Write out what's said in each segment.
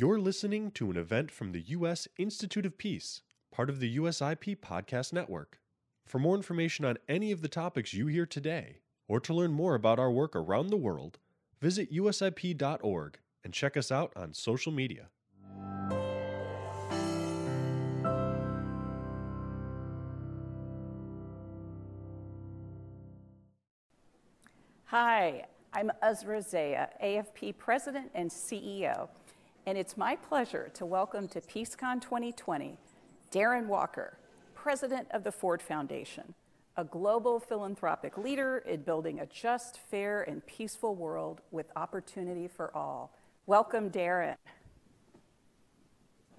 You're listening to an event from the U.S. Institute of Peace, part of the USIP Podcast Network. For more information on any of the topics you hear today, or to learn more about our work around the world, visit usip.org and check us out on social media. Hi, I'm Uzra Zeya, AFP President and CEO, and it's my pleasure to welcome to PeaceCon 2020 Darren Walker, President of the Ford Foundation, a global philanthropic leader in building a just, fair, and peaceful world with opportunity for all. Welcome, Darren.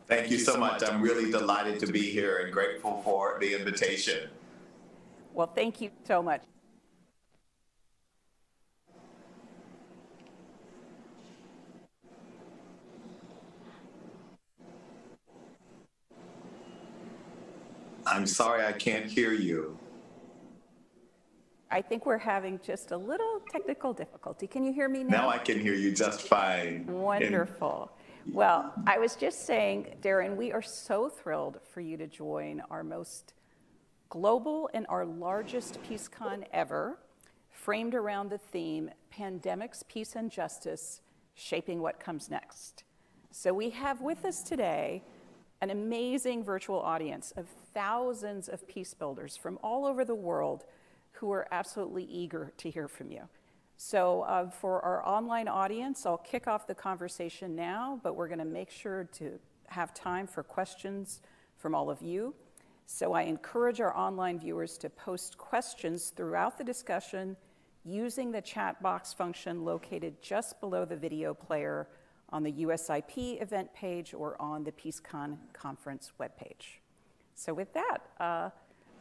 Thank you so much. I'm really delighted to be here and grateful for the invitation. Well, thank you so much. I'm sorry I can't hear you. I think we're having just a little technical difficulty. Can you hear me now? Now I can hear you just fine. Wonderful. Well, I was just saying, Darren, we are so thrilled for you to join our most global and our largest PeaceCon ever, framed around the theme Pandemics, Peace, and Justice Shaping What Comes Next. So we have with us today an amazing virtual audience of thousands of peace builders from all over the world who are absolutely eager to hear from you. So, uh, for our online audience, I'll kick off the conversation now, but we're going to make sure to have time for questions from all of you. So, I encourage our online viewers to post questions throughout the discussion using the chat box function located just below the video player on the USIP event page or on the PeaceCon conference webpage. So with that, uh,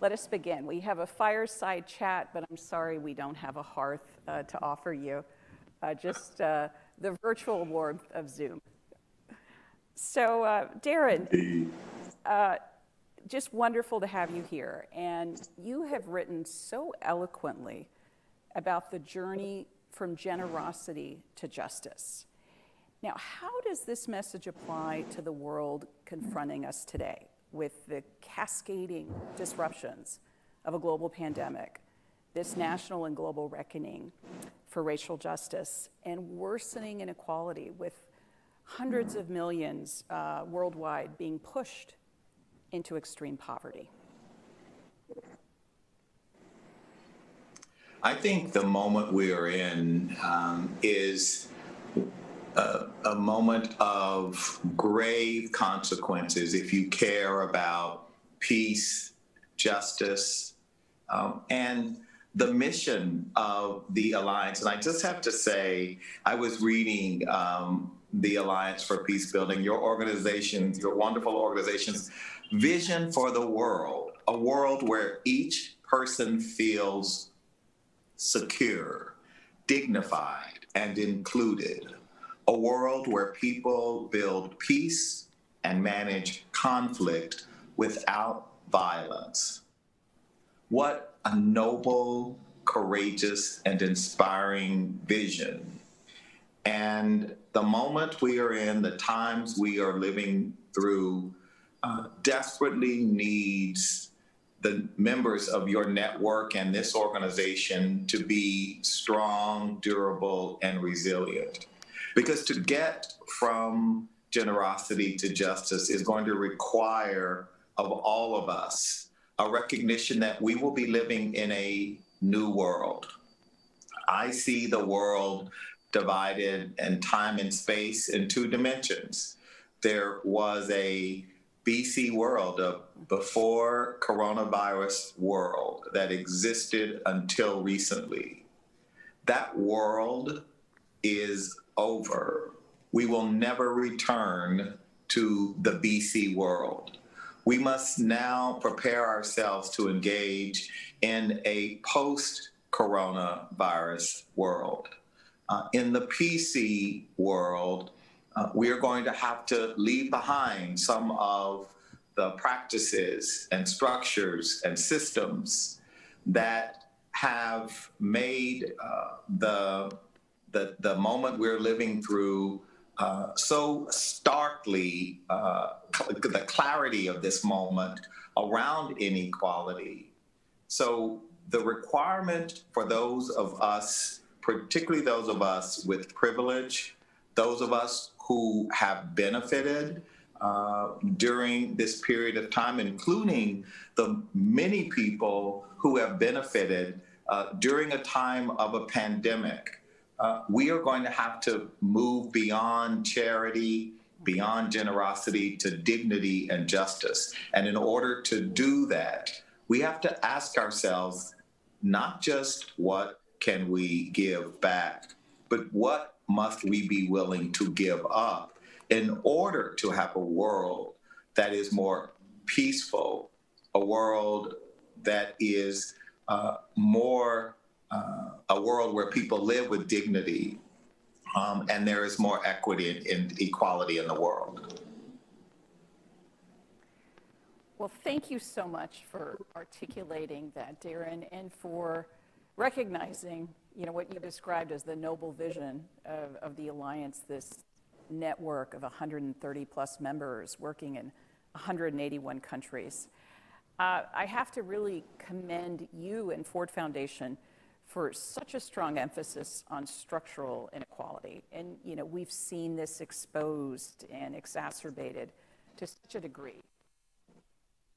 let us begin. We have a fireside chat, but I'm sorry we don't have a hearth uh, to offer you, uh, just uh, the virtual warmth of Zoom. So, uh, Darren, uh, just wonderful to have you here. And you have written so eloquently about the journey from generosity to justice. Now, how does this message apply to the world confronting us today with the cascading disruptions of a global pandemic, this national and global reckoning for racial justice, and worsening inequality with hundreds of millions uh, worldwide being pushed into extreme poverty? I think the moment we are in um, is a, moment of grave consequences if you care about peace, justice, um, and the mission of the Alliance. And I just have to say, I was reading um, the Alliance for Peace Building, your organization, your wonderful organization's vision for the world, a world where each person feels secure, dignified, and included a world where people build peace and manage conflict without violence. What a noble, courageous, and inspiring vision. And the moment we are in, the times we are living through, uh, desperately needs the members of your network and this organization to be strong, durable, and resilient. Because to get from generosity to justice is going to require of all of us a recognition that we will be living in a new world. I see the world divided in time and space in two dimensions. There was a BC world, a before coronavirus world that existed until recently. That world is over. We will never return to the BC world. We must now prepare ourselves to engage in a post coronavirus world. Uh, in the PC world, uh, we are going to have to leave behind some of the practices and structures and systems that have made uh, the the, the moment we're living through uh, so starkly uh, the clarity of this moment around inequality. So the requirement for those of us, particularly those of us with privilege, those of us who have benefited uh, during this period of time, including the many people who have benefited uh, during a time of a pandemic. Uh, we are going to have to move beyond charity, beyond generosity to dignity and justice. And in order to do that, we have to ask ourselves not just what can we give back, but what must we be willing to give up in order to have a world that is more peaceful, a world that is uh, more uh, a world where people live with dignity um, and there is more equity and, equality in the world. Well, thank you so much for articulating that, Darren, and for recognizing, you know, what you described as the noble vision of, of the alliance, this network of 130 plus members working in 181 countries. Uh, I have to really commend you and Ford Foundation for such a strong emphasis on structural inequality. And you know, we've seen this exposed and exacerbated to such a degree,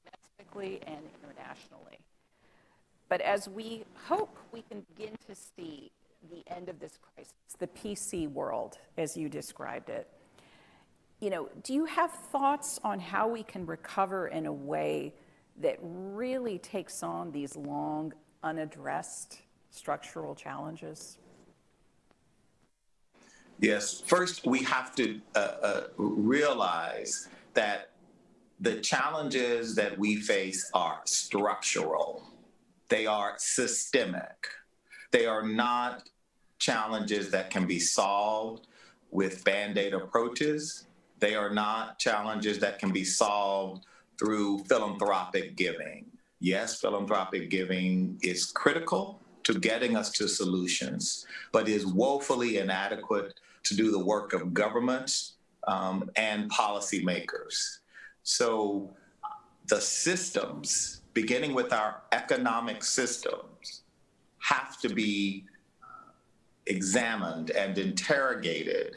domestically and internationally. But as we hope we can begin to see the end of this crisis, the PC world, as you described it, you know, do you have thoughts on how we can recover in a way that really takes on these long, unaddressed structural challenges? Yes. First, we have to uh, uh, realize that the challenges that we face are structural, they are systemic. They are not challenges that can be solved with band aid approaches. They are not challenges that can be solved through philanthropic giving. Yes, philanthropic giving is critical to getting us to solutions, but is woefully inadequate to do the work of governments um, and policymakers. So the systems, beginning with our economic systems, have to be examined and interrogated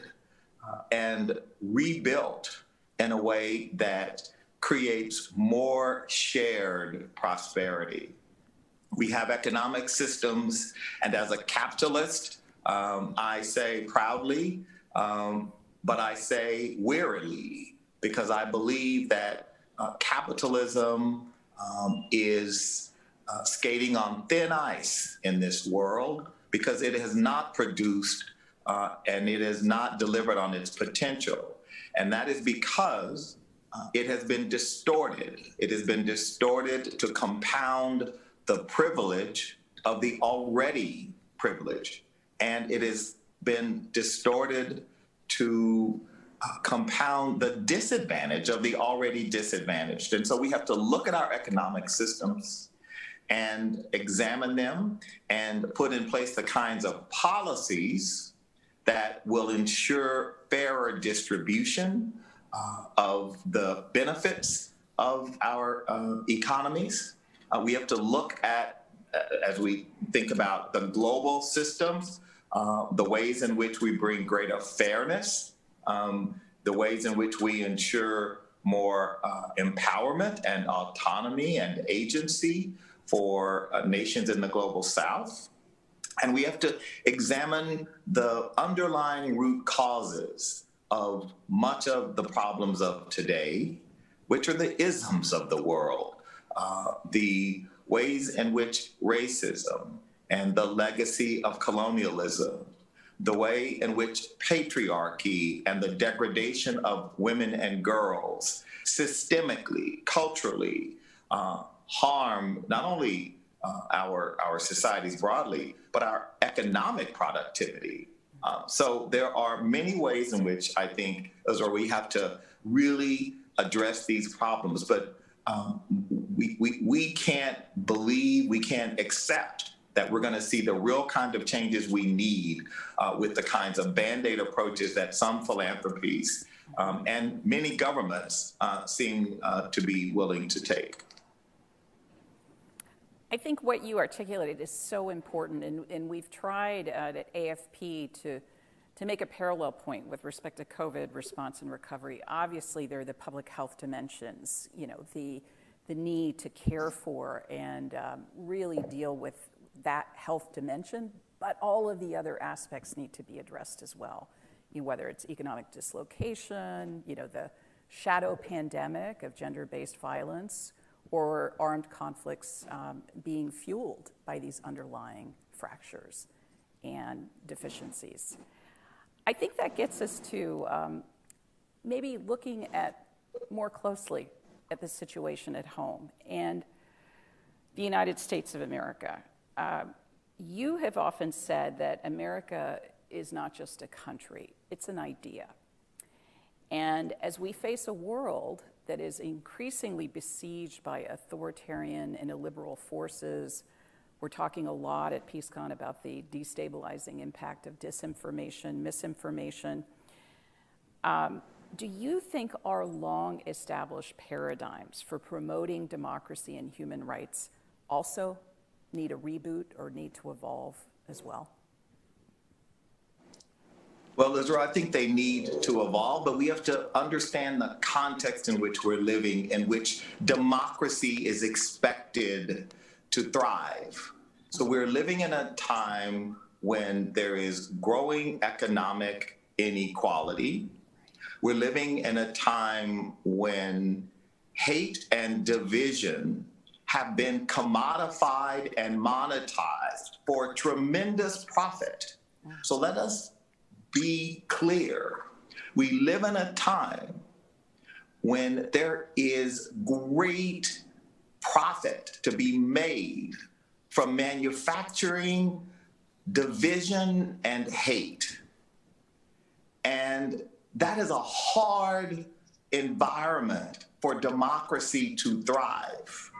uh, and rebuilt in a way that creates more shared prosperity. We have economic systems, and as a capitalist, um, I say proudly, um, but I say wearily, because I believe that uh, capitalism um, is uh, skating on thin ice in this world because it has not produced uh, and it has not delivered on its potential. And that is because uh, it has been distorted. It has been distorted to compound the privilege of the already privileged. And it has been distorted to uh, compound the disadvantage of the already disadvantaged. And so we have to look at our economic systems and examine them and put in place the kinds of policies that will ensure fairer distribution uh, of the benefits of our uh, economies. Uh, we have to look at, uh, as we think about the global systems, uh, the ways in which we bring greater fairness, um, the ways in which we ensure more uh, empowerment and autonomy and agency for nations in the global south. And we have to examine the underlying root causes of much of the problems of today, which are the isms of the world, uh, the ways in which racism and the legacy of colonialism, the way in which patriarchy and the degradation of women and girls systemically, culturally, uh, harm not only uh, our, our societies broadly, but our economic productivity. Um, so there are many ways in which I think is where we have to really address these problems. But um, we, we, can't believe, we can't accept that we're going to see the real kind of changes we need uh, with the kinds of band aid approaches that some philanthropies um, and many governments uh, seem uh, to be willing to take. I think what you articulated is so important, and, and we've tried at AFP to, to make a parallel point with respect to COVID response and recovery. Obviously, there are the public health dimensions, you know, the, the need to care for and um, really deal with that health dimension, but all of the other aspects need to be addressed as well. You know, whether it's economic dislocation, you know, the shadow pandemic of gender-based violence, or armed conflicts um, being fueled by these underlying fractures and deficiencies. I think that gets us to um, maybe looking at more closely at the situation at home and the United States of America. Uh, you have often said that America is not just a country, it's an idea. And as we face a world that is increasingly besieged by authoritarian and illiberal forces, we're talking a lot at PeaceCon about the destabilizing impact of disinformation, misinformation. Um, do you think our long established paradigms for promoting democracy and human rights also need a reboot or need to evolve as well? Well, Liz, I think they need to evolve, but we have to understand the context in which we're living, in which democracy is expected to thrive. So we're living in a time when there is growing economic inequality. We're living in a time when hate and division have been commodified and monetized for tremendous profit. So let us be clear. We live in a time when there is great profit to be made from manufacturing division and hate. And that is a hard environment for democracy to thrive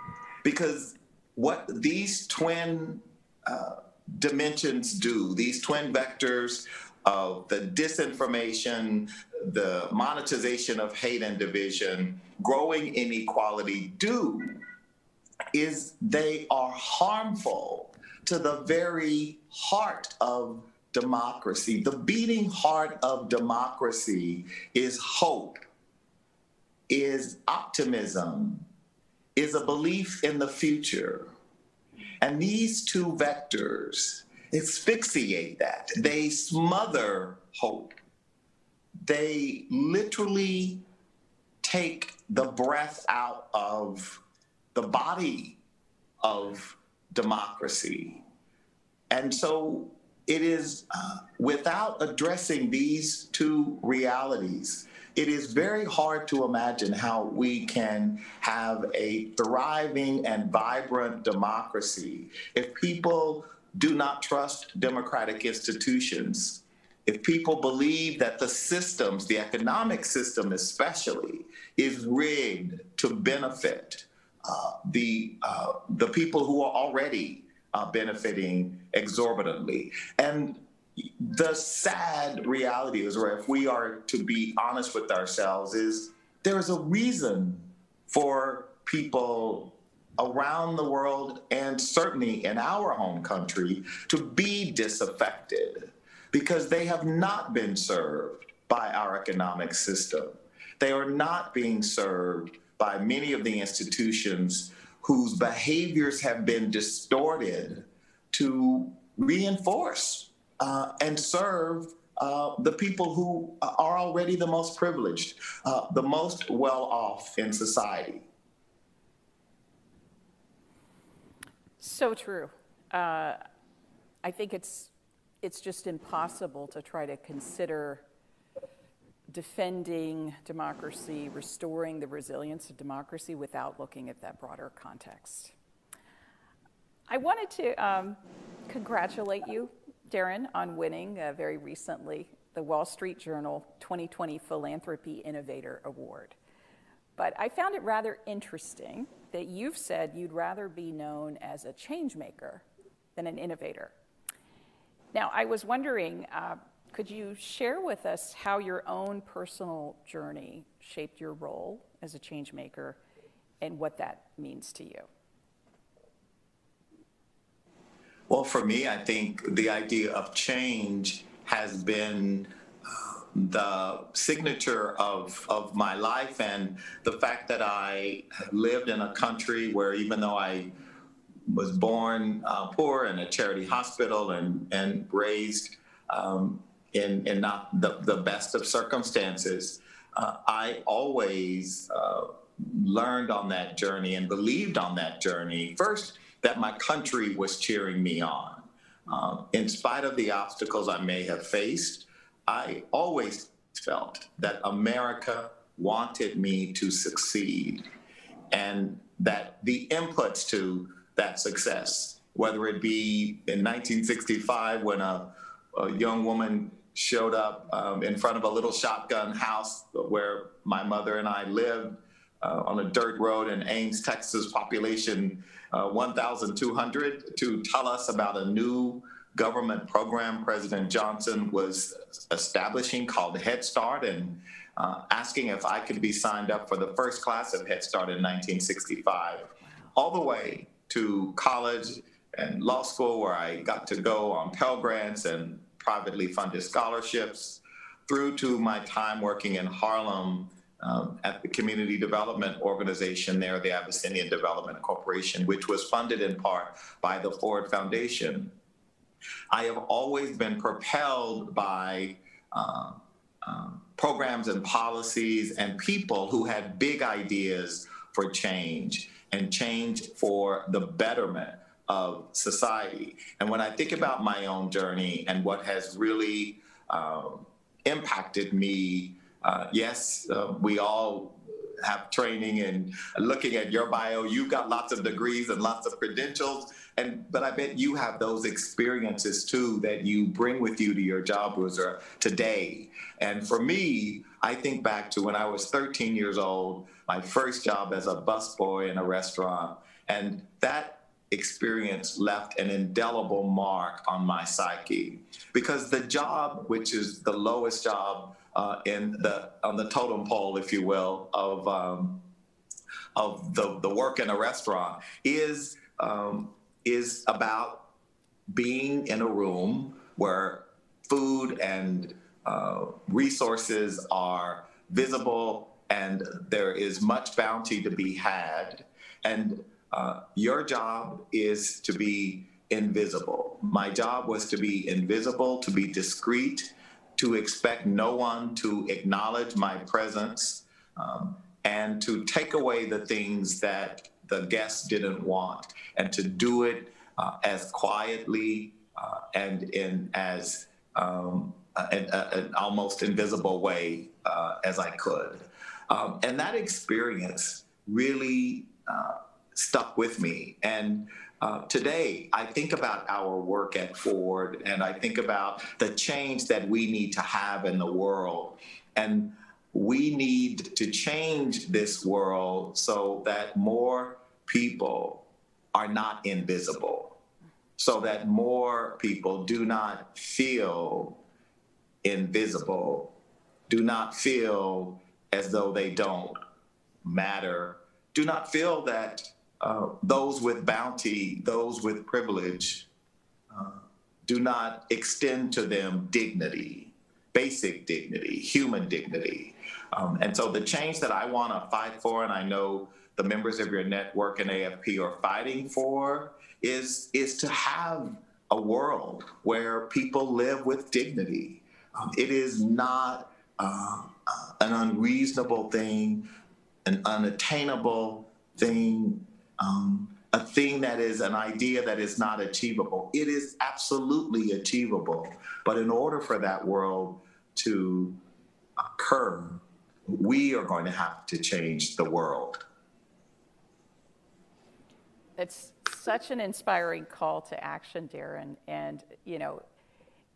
because what these twin uh, dimensions do, these twin vectors of the disinformation, the monetization of hate and division, growing inequality do is they are harmful to the very heart of democracy. The beating heart of democracy is hope, is optimism, is a belief in the future. And these two vectors asphyxiate that. They smother hope. They literally take the breath out of the body of democracy. And so it is uh, without addressing these two realities, it is very hard to imagine how we can have a thriving and vibrant democracy if people do not trust democratic institutions, if people believe that the systems, the economic system especially, is rigged to benefit uh, the, uh, the people who are already benefiting exorbitantly. And the sad reality is, or if we are to be honest with ourselves, is there is a reason for people around the world and certainly in our home country to be disaffected because they have not been served by our economic system. They are not being served by many of the institutions whose behaviors have been distorted to reinforce uh, and serve uh, the people who are already the most privileged, uh, the most well off in society. So true. Uh, I think it's, it's just impossible to try to consider defending democracy, restoring the resilience of democracy without looking at that broader context. I wanted to um, congratulate you, Darren, on winning uh, very recently the Wall Street Journal 2020 Philanthropy Innovator Award. But I found it rather interesting that you've said you'd rather be known as a change maker than an innovator. Now, I was wondering, uh, could you share with us how your own personal journey shaped your role as a change maker and what that means to you? Well, for me, I think the idea of change has been uh, the signature of, of my life and the fact that I lived in a country where even though I was born uh, poor in a charity hospital and, and raised um, in, in not the, the best of circumstances, uh, I always uh, learned on that journey and believed on that journey. First, that my country was cheering me on. Um, in spite of the obstacles I may have faced, I always felt that America wanted me to succeed and that the inputs to that success, whether it be in 1965 when a, a young woman showed up um, in front of a little shotgun house where my mother and I lived uh, on a dirt road in Ames, Texas, population uh, 1,200, to tell us about a new government program President Johnson was establishing called Head Start and uh, asking if I could be signed up for the first class of Head Start in 1965, all the way to college and law school where I got to go on Pell Grants and privately funded scholarships, through to my time working in Harlem um, at the community development organization there, the Abyssinian Development Corporation, which was funded in part by the Ford Foundation. I have always been propelled by uh, uh, programs and policies and people who had big ideas for change and change for the betterment of society. And when I think about my own journey and what has really um, impacted me uh, yes, uh, we all have training and looking at your bio, you've got lots of degrees and lots of credentials. And but I bet you have those experiences too that you bring with you to your job, Ruza, today. And for me, I think back to when I was 13 years old, my first job as a busboy in a restaurant, and that experience left an indelible mark on my psyche. Because the job, which is the lowest job uh, in the on the totem pole, if you will, of um, of the, the work in a restaurant is um, is about being in a room where food and uh, resources are visible and there is much bounty to be had. And uh, your job is to be invisible my job was to be invisible to be discreet to expect no one to acknowledge my presence um, and to take away the things that the guests didn't want and to do it uh, as quietly uh, and in as um, an, an, almost invisible way uh, as I could. Um, and that experience really uh, stuck with me. And uh, today, I think about our work at Ford and I think about the change that we need to have in the world. And we need to change this world so that more people are not invisible, so that more people do not feel invisible, do not feel as though they don't matter, do not feel that uh, those with bounty, those with privilege, uh, do not extend to them dignity, basic dignity, human dignity. Um, and so the change that I want to fight for, and I know the members of your network and AFP are fighting for, is, is to have a world where people live with dignity. Um, it is not uh, uh an unreasonable thing, an unattainable thing um, a thing that is an idea that is not achievable. It is absolutely achievable. But in order for that world to occur, we are going to have to change the world. It's such an inspiring call to action, Darren. And, you know,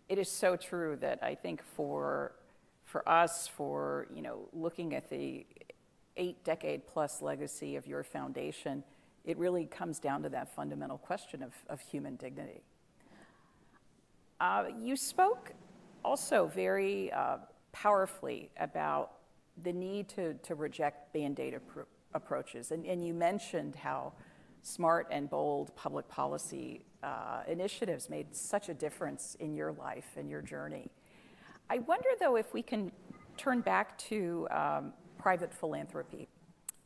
it is so true that I think for, for us, for, you know, looking at the eight decade plus legacy of your foundation, it really comes down to that fundamental question of, of human dignity. Uh, you spoke also very uh, powerfully about the need to, to reject band aid appro- approaches. And, and you mentioned how smart and bold public policy uh, initiatives made such a difference in your life and your journey. I wonder, though, if we can turn back to um, private philanthropy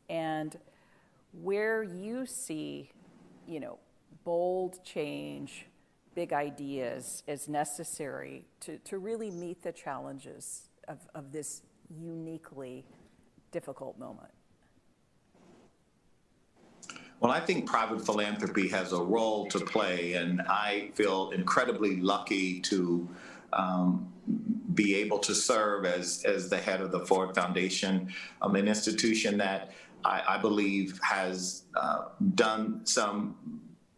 and where you see, you know, bold change, big ideas as necessary to, to really meet the challenges of, of this uniquely difficult moment? Well, I think private philanthropy has a role to play, and I feel incredibly lucky to um, be able to serve as, as the head of the Ford Foundation, um, an institution that I, I believe has uh, done some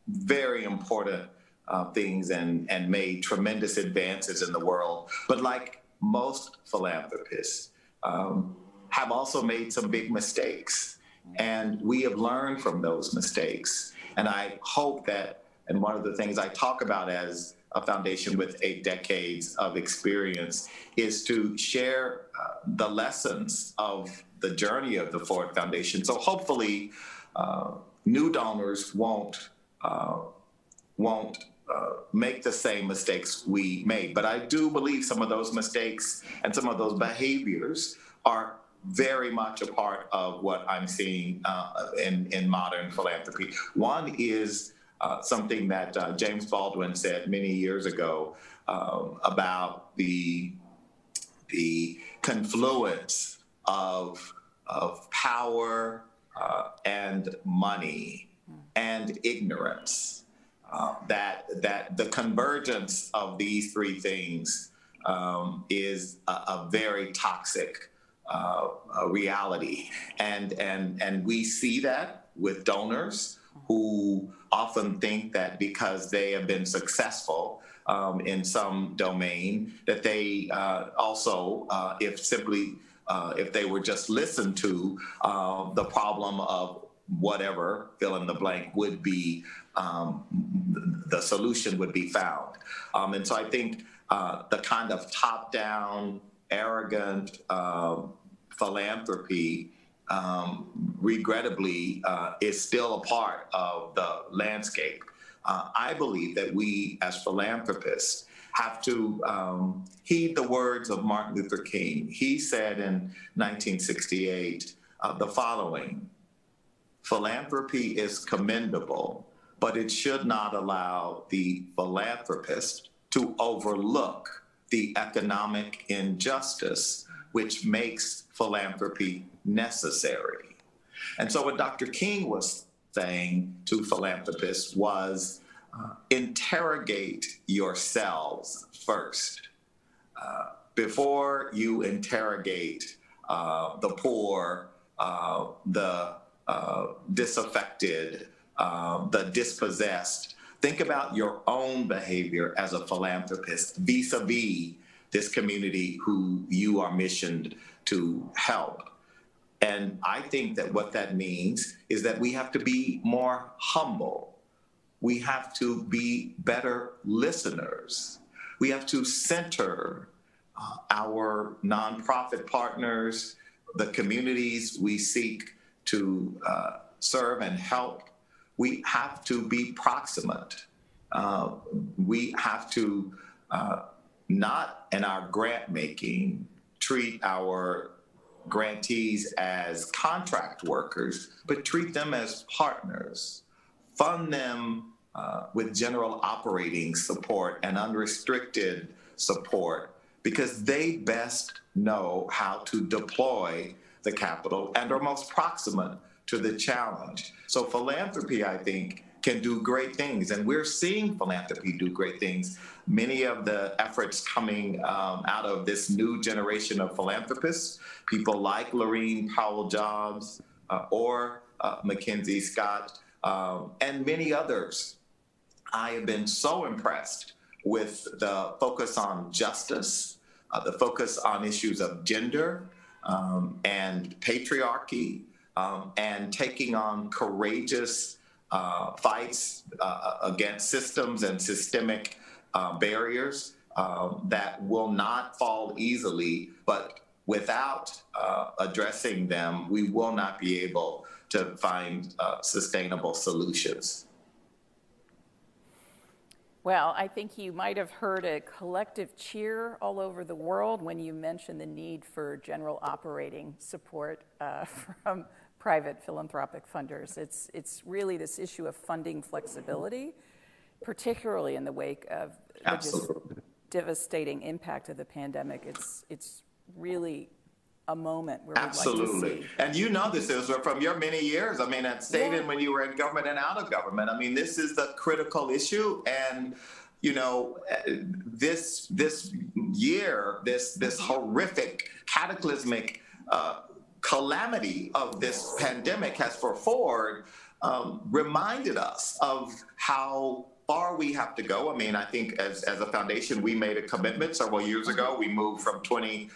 very important uh, things and, and made tremendous advances in the world. But like most philanthropists, um, have also made some big mistakes. And we have learned from those mistakes. And I hope that, and one of the things I talk about as a foundation with eight decades of experience is to share uh, the lessons of the journey of the Ford Foundation. So hopefully, uh, new donors won't uh, won't uh, make the same mistakes we made. But I do believe some of those mistakes and some of those behaviors are very much a part of what I'm seeing uh, in, in modern philanthropy. One is uh, something that uh, James Baldwin said many years ago um, about the, the confluence of, of power uh, and money and ignorance. Uh, that that the convergence of these three things um, is a, a, very toxic uh, reality, and and and we see that with donors who often think that because they have been successful um, in some domain, that they uh, also, uh, if simply uh, if they were just listened to, uh, the problem of whatever fill in the blank would be um, the solution would be found. Um, and so I think uh, the kind of top down, arrogant uh, philanthropy, um, regrettably, uh, is still a part of the landscape. Uh, I believe that we as philanthropists have to um, heed the words of Martin Luther King. He said in 1968 uh, the following Philanthropy is commendable, but it should not allow the philanthropist to overlook the economic injustice which makes philanthropy necessary. And so, what Dr. King was saying to philanthropists was interrogate yourselves first. Uh, before you interrogate uh, the poor, uh, the uh, disaffected, uh, the dispossessed. Think about your own behavior as a philanthropist vis a vis this community who you are missioned to help. And I think that what that means is that we have to be more humble. We have to be better listeners. We have to center uh, our nonprofit partners, the communities we seek to uh, serve and help, we have to be proximate. Uh, we have to uh, not in our grant making treat our grantees as contract workers, but treat them as partners. Fund them uh, with general operating support and unrestricted support because they best know how to deploy the capital and are most proximate to the challenge. So philanthropy, I think, can do great things, and we're seeing philanthropy do great things. Many of the efforts coming um, out of this new generation of philanthropists, people like Laurene Powell Jobs uh, or uh, Mackenzie Scott, um, and many others. I have been so impressed with the focus on justice, uh, the focus on issues of gender, um, and patriarchy um, and taking on courageous uh, fights uh, against systems and systemic uh, barriers um, that will not fall easily, but without uh, addressing them, we will not be able to find uh, sustainable solutions. Well, I think you might have heard a collective cheer all over the world when you mentioned the need for general operating support uh, from private philanthropic funders. It's, it's really this issue of funding flexibility, particularly in the wake of the devastating impact of the pandemic. It's, it's really a moment where absolutely. like and you know this is from your many years. I mean at state yeah. and when you were in government and out of government. I mean this is the critical issue. And you know this this year this this horrific cataclysmic uh, calamity of this pandemic has for forward um, reminded us of how far we have to go. I mean, I think as, as a foundation, we made a commitment several years ago. We moved from 21%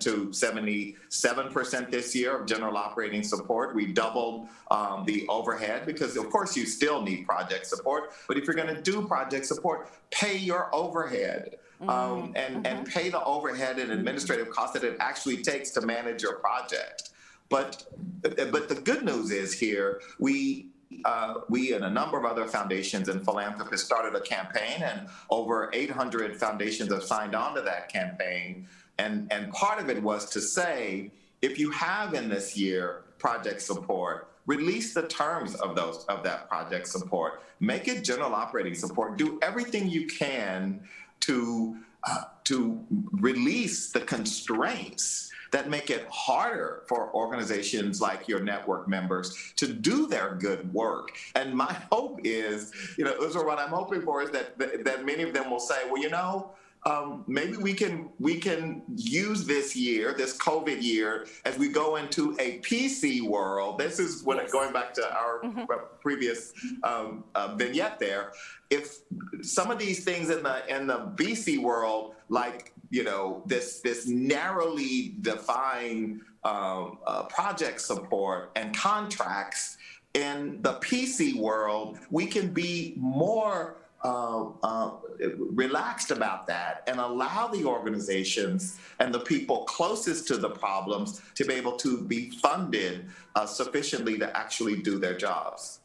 to 77% this year of general operating support. We doubled um, the overhead because, of course, you still need project support. But if you're going to do project support, pay your overhead. Um, mm-hmm. and, mm-hmm. and pay the overhead and administrative costs that it actually takes to manage your project. But but the good news is here we uh, we and a number of other foundations and philanthropists started a campaign, and over 800 foundations have signed on to that campaign. And, and part of it was to say, if you have in this year project support, release the terms of those of that project support. Make it general operating support. Do everything you can to uh, to release the constraints that make it harder for organizations like your network members to do their good work. And my hope is, you know, or what I'm hoping for is that, that, that many of them will say, well, you know, um, maybe we can we can use this year, this COVID year, as we go into a PC world. This is what yes. going back to our mm-hmm. previous um, uh, vignette there. If some of these things in the in the BC world, like you know this this narrowly defined um, uh, project support and contracts in the PC world, we can be more uh, uh, relaxed about that and allow the organizations and the people closest to the problems to be able to be funded uh, sufficiently to actually do their jobs.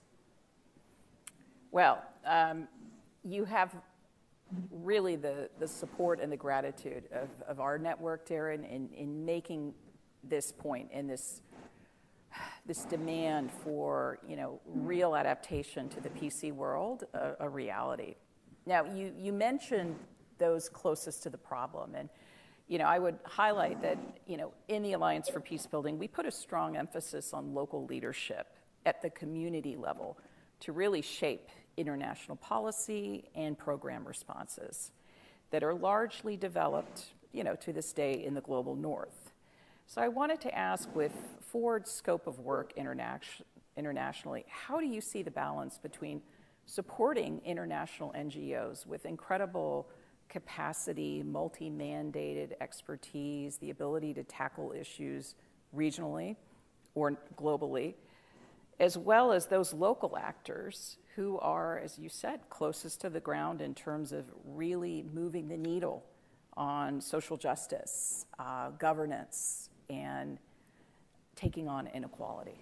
Well, um, you have really the, the support and the gratitude of, of our network, Darren, in, in making this point and this this demand for you know real adaptation to the PC world a, a, reality. Now you you mentioned those closest to the problem, and you know I would highlight that you know in the Alliance for Peace Building we put a strong emphasis on local leadership at the community level to really shape international policy and program responses that are largely developed, you know, to this day in the global north. So I wanted to ask with Ford's scope of work internationally, how do you see the balance between supporting international NGOs with incredible capacity, multi-mandated expertise, the ability to tackle issues regionally or globally, as well as those local actors who are, as you said, closest to the ground in terms of really moving the needle on social justice, uh, governance, and taking on inequality?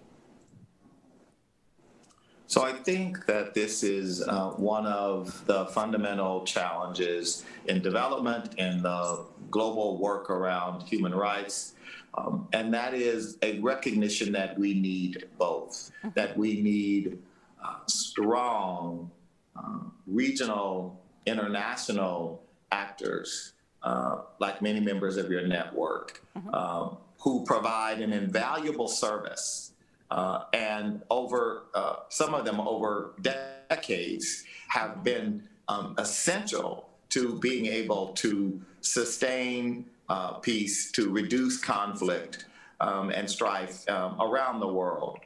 So I think that this is uh, one of the fundamental challenges in development in the global work around human rights. Um, and that is a recognition that we need both, that we need uh, strong uh, regional, international actors, uh, like many members of your network, mm-hmm. Um, who provide an invaluable service. Uh, and over uh, some of them over decades have been um, essential to being able to sustain uh, peace, to reduce conflict um, and strife um, around the world.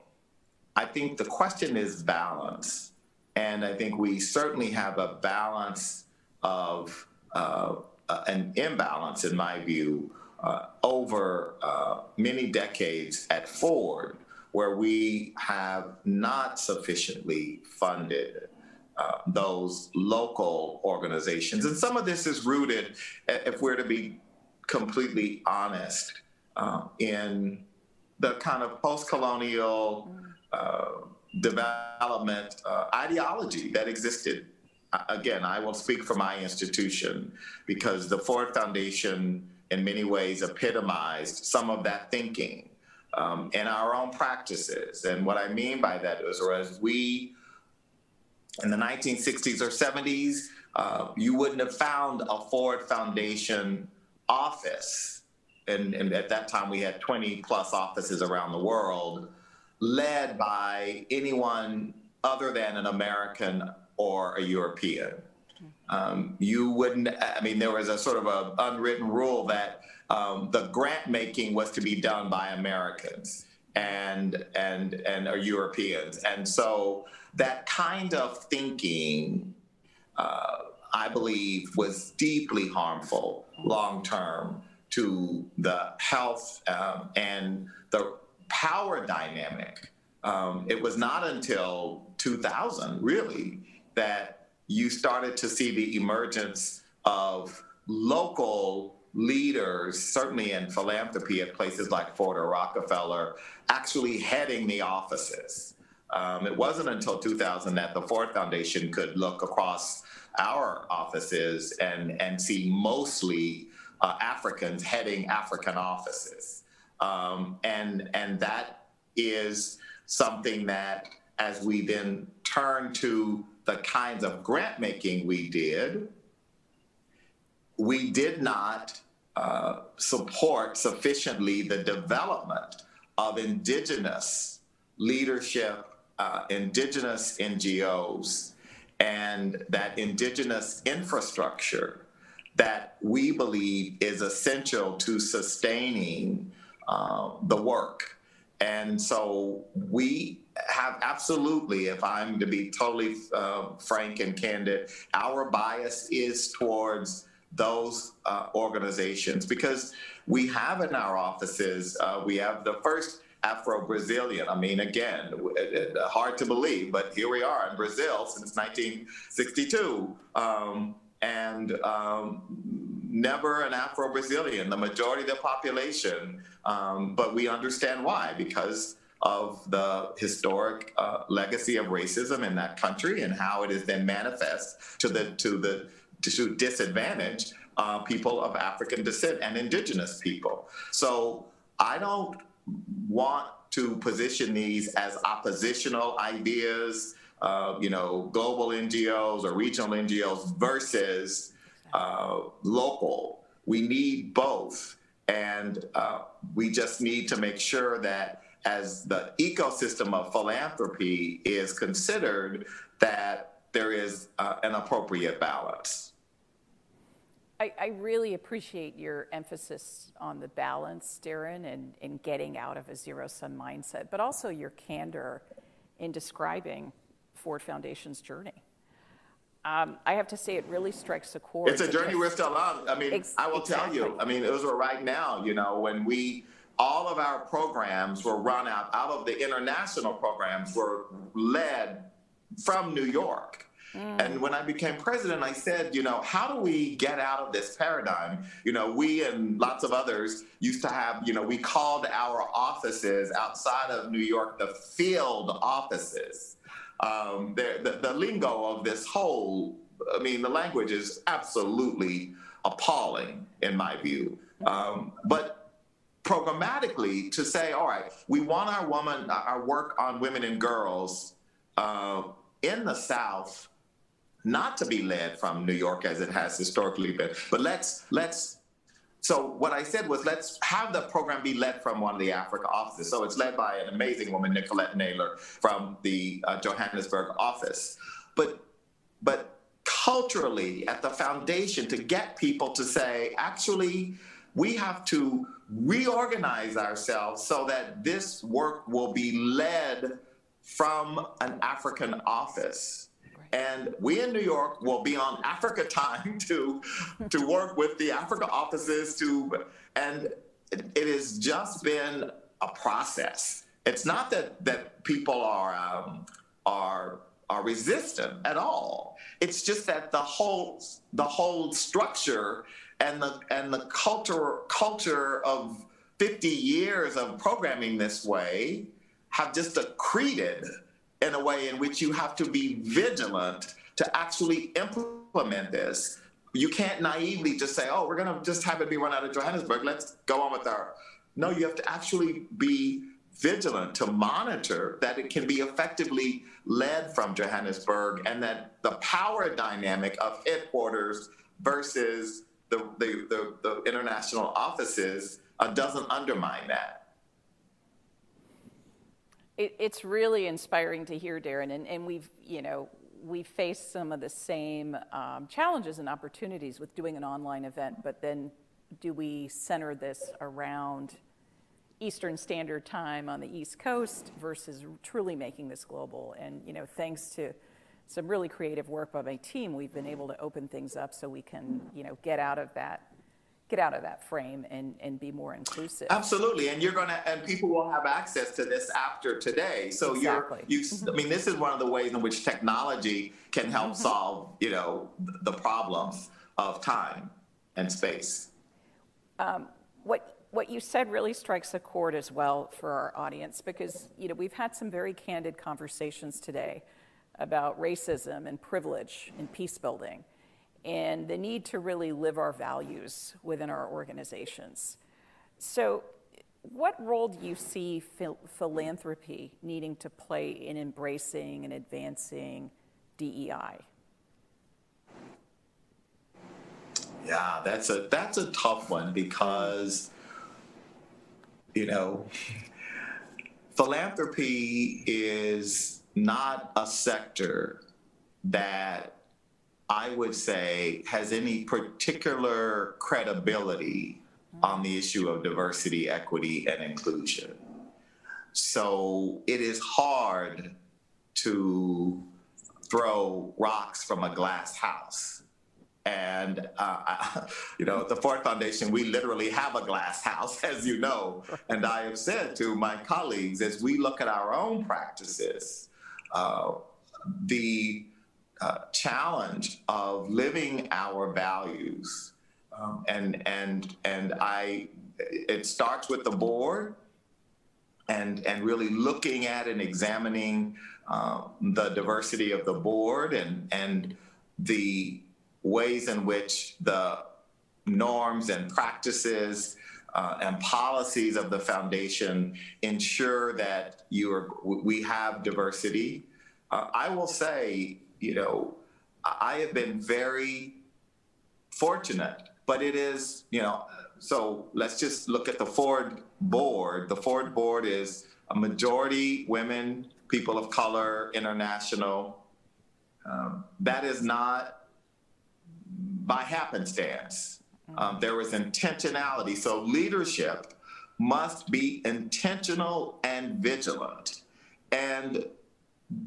I think the question is balance. And I think we certainly have a balance of uh, uh, an imbalance, in my view, uh, over uh, many decades at Ford, where we have not sufficiently funded uh, those local organizations. And some of this is rooted, if we're to be completely honest, uh, in the kind of post colonial development uh, ideology that existed. Again, I will speak for my institution because the Ford Foundation, in many ways, epitomized some of that thinking um, in our own practices. And what I mean by that is, as we in the 1960s or 70s, uh, you wouldn't have found a Ford Foundation office. And, and, at that time, we had 20 plus offices around the world, led by anyone other than an American or a European. Um, you wouldn't, I mean, there was a sort of an unwritten rule that um, the grant making was to be done by Americans and and and or Europeans, and so that kind of thinking, uh, I believe, was deeply harmful long term to the health um, and the power dynamic. Um, it was not until 2000, really, that you started to see the emergence of local leaders, certainly in philanthropy at places like Ford or Rockefeller, actually heading the offices. Um, it wasn't until 2000 that the Ford Foundation could look across our offices and, and see mostly uh, Africans heading African offices. Um, and, and that is something that, as we then turn to the kinds of grant making we did, we did not uh, support sufficiently the development of indigenous leadership uh, indigenous NGOs and that indigenous infrastructure that we believe is essential to sustaining uh, the work. And so we have absolutely, if I'm to be totally uh, frank and candid, our bias is towards those uh, organizations because we have in our offices, uh, we have the first Afro-Brazilian. I mean, again, hard to believe, but here we are in Brazil since 1962, um, and um, never an Afro-Brazilian, the majority of the population. Um, but we understand why, because of the historic uh, legacy of racism in that country and how it is then manifest to the to the to disadvantage uh, people of African descent and indigenous people. So I don't want to position these as oppositional ideas, uh, you know, global NGOs or regional NGOs versus uh, local. We need both. And uh, we just need to make sure that as the ecosystem of philanthropy is considered, that there is uh, an appropriate balance. I, I, really appreciate your emphasis on the balance, Darren, and, and getting out of a zero sum mindset, but also your candor in describing Ford Foundation's journey. Um, I have to say, it really strikes a chord. It's a journey we're still on. I mean, ex- I will exactly. tell you, I mean, it was right now, you know, when we, all of our programs were run out, out of the international programs were led from New York. Mm. And when I became president, I said, you know, how do we get out of this paradigm? You know, we and lots of others used to have, you know, we called our offices outside of New York the field offices. Um, the, the, lingo of this whole, I mean, the language is absolutely appalling in my view. Um, but programmatically to say, all right, we want our woman, our work on women and girls uh, in the South not to be led from New York as it has historically been. But let's let's so what I said was let's have the program be led from one of the Africa offices. So it's led by an amazing woman, Nicolette Naylor, from the uh, Johannesburg office. But but culturally at the foundation to get people to say, actually, we have to reorganize ourselves so that this work will be led from an African office and we in New York will be on Africa time to to work with the Africa offices to, and it, it has just been a process. it's not that that people are um, are are resistant at all. It's just that the whole the whole structure and the and the culture culture of 50 years of programming this way have just accreted in a way in which you have to be vigilant to actually implement this. You can't naively just say, "Oh, we're going to just have it be run out of Johannesburg. Let's go on with our." No, you have to actually be vigilant to monitor that it can be effectively led from Johannesburg and that the power dynamic of headquarters versus the, the, the, the international offices uh, doesn't undermine that. It, it's really inspiring to hear, Darren, and, and we've, you know, we face some of the same um, challenges and opportunities with doing an online event, but then do we center this around Eastern Standard Time on the East Coast versus truly making this global. And you know, thanks to some really creative work by my team, we've been able to open things up so we can, you know, get out of that get out of that frame and, and be more inclusive. Absolutely. And you're going to, and people will have access to this after today. So exactly. you're, you. I mean, this is one of the ways in which technology can help mm-hmm. solve, you know, the problems of time and space. Um, what what you said really strikes a chord as well for our audience because you know we've had some very candid conversations today about racism and privilege and peace building and the need to really live our values within our organizations. So, what role do you see phil- philanthropy needing to play in embracing and advancing DEI? Yeah, that's a that's a tough one because you know, philanthropy is not a sector that I would say has any particular credibility on the issue of diversity, equity, and inclusion. So it is hard to throw rocks from a glass house and, uh, you know, at the Ford Foundation, we literally have a glass house, as you know. And I have said to my colleagues, as we look at our own practices, uh, the uh, challenge of living our values, um, and and and I, it starts with the board, and and really looking at and examining uh, the diversity of the board and and the ways in which the norms and practices uh, and policies of the foundation ensure that you are, we have diversity. Uh, I will say, you know, I have been very fortunate, but it is, you know, so let's just look at the Ford board. The Ford board is a majority women, people of color, international. Um, that is not by happenstance. Um, there was intentionality. So leadership must be intentional and vigilant and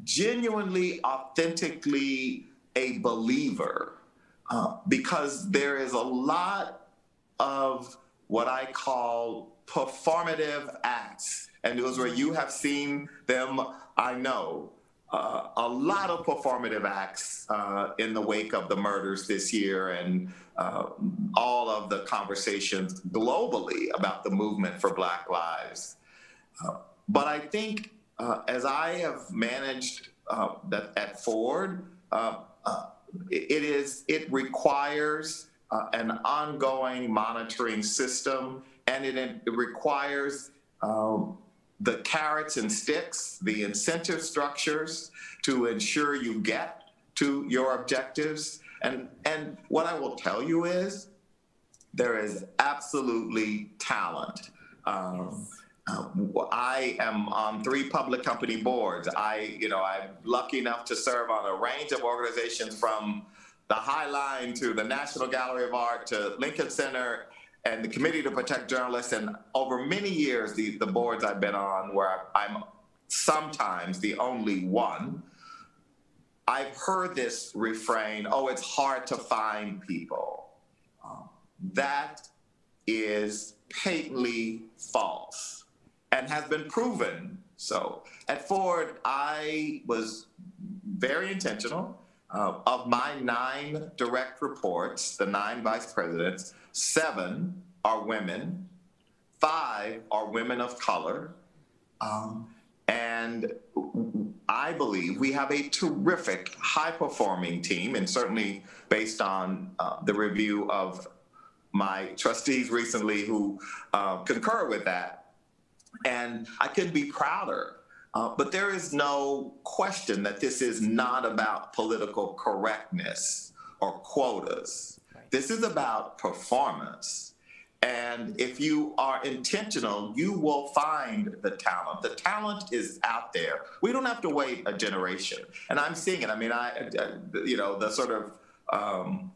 genuinely, authentically a believer uh, because there is a lot of what I call performative acts. And those where you have seen them, I know uh, a lot of performative acts uh, in the wake of the murders this year and uh, all of the conversations globally about the movement for Black Lives. Uh, but I think uh, as I have managed uh, that at Ford, it is it requires an ongoing monitoring system, and it, it requires um, the carrots and sticks, the incentive structures to ensure you get to your objectives. And, and what I will tell you is there is absolutely talent. Um, uh, I am on three public company boards. I, you know, I'm lucky enough to serve on a range of organizations from the High Line to the National Gallery of Art to Lincoln Center and the Committee to Protect Journalists. And over many years, the, the boards I've been on, where I'm sometimes the only one, I've heard this refrain oh, it's hard to find people. Um, that is patently false and has been proven So at Ford, I was very intentional. Uh, of my nine direct reports, the nine vice presidents, seven are women, five are women of color. Um, and I believe we have a terrific, high performing team, and certainly based on uh, the review of my trustees recently who uh, concur with that. And I couldn't be prouder. Uh, but there is no question that this is not about political correctness or quotas. Right. This is about performance. And if you are intentional, you will find the talent. The talent is out there. We don't have to wait a generation. And I'm seeing it. I mean, I, I you know, the sort of um,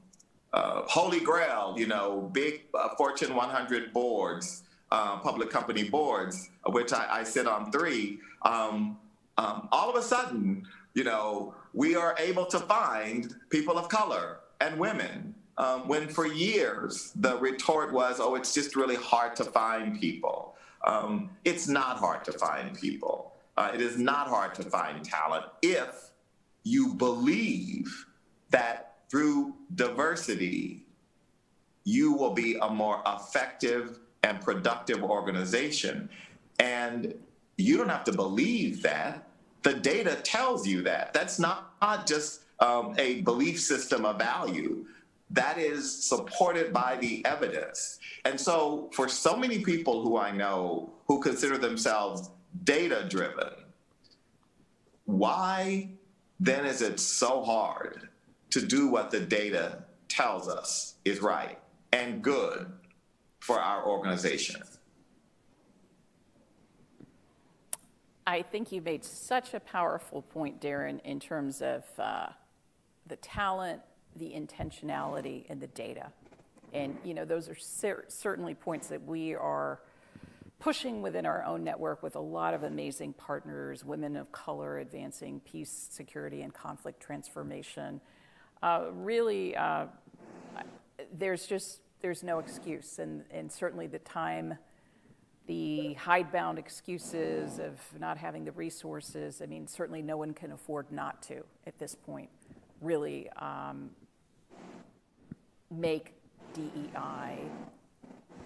uh, holy grail, you know, big uh, Fortune 100 boards, uh, public company boards, which I, I sit on three. Um, um, all of a sudden, you know, we are able to find people of color and women. Um, when for years the retort was, oh, it's just really hard to find people. Um, it's not hard to find people. Uh, it is not hard to find talent if you believe that through diversity, you will be a more effective and productive organization. And you don't have to believe that. The data tells you that. That's not, not just um, a belief system of value. That is supported by the evidence. And so, for so many people who I know who consider themselves data driven, why then is it so hard to do what the data tells us is right and good for our organization. I think you made such a powerful point, Darren, in terms of uh, the talent, the intentionality, and the data. And you know, those are cer- certainly points that we are pushing within our own network with a lot of amazing partners, women of color advancing peace, security, and conflict transformation, uh, really, uh, there's just there's no excuse, and and certainly the time, the hidebound excuses of not having the resources. I mean, certainly no one can afford not to at this point. Really, um, make DEI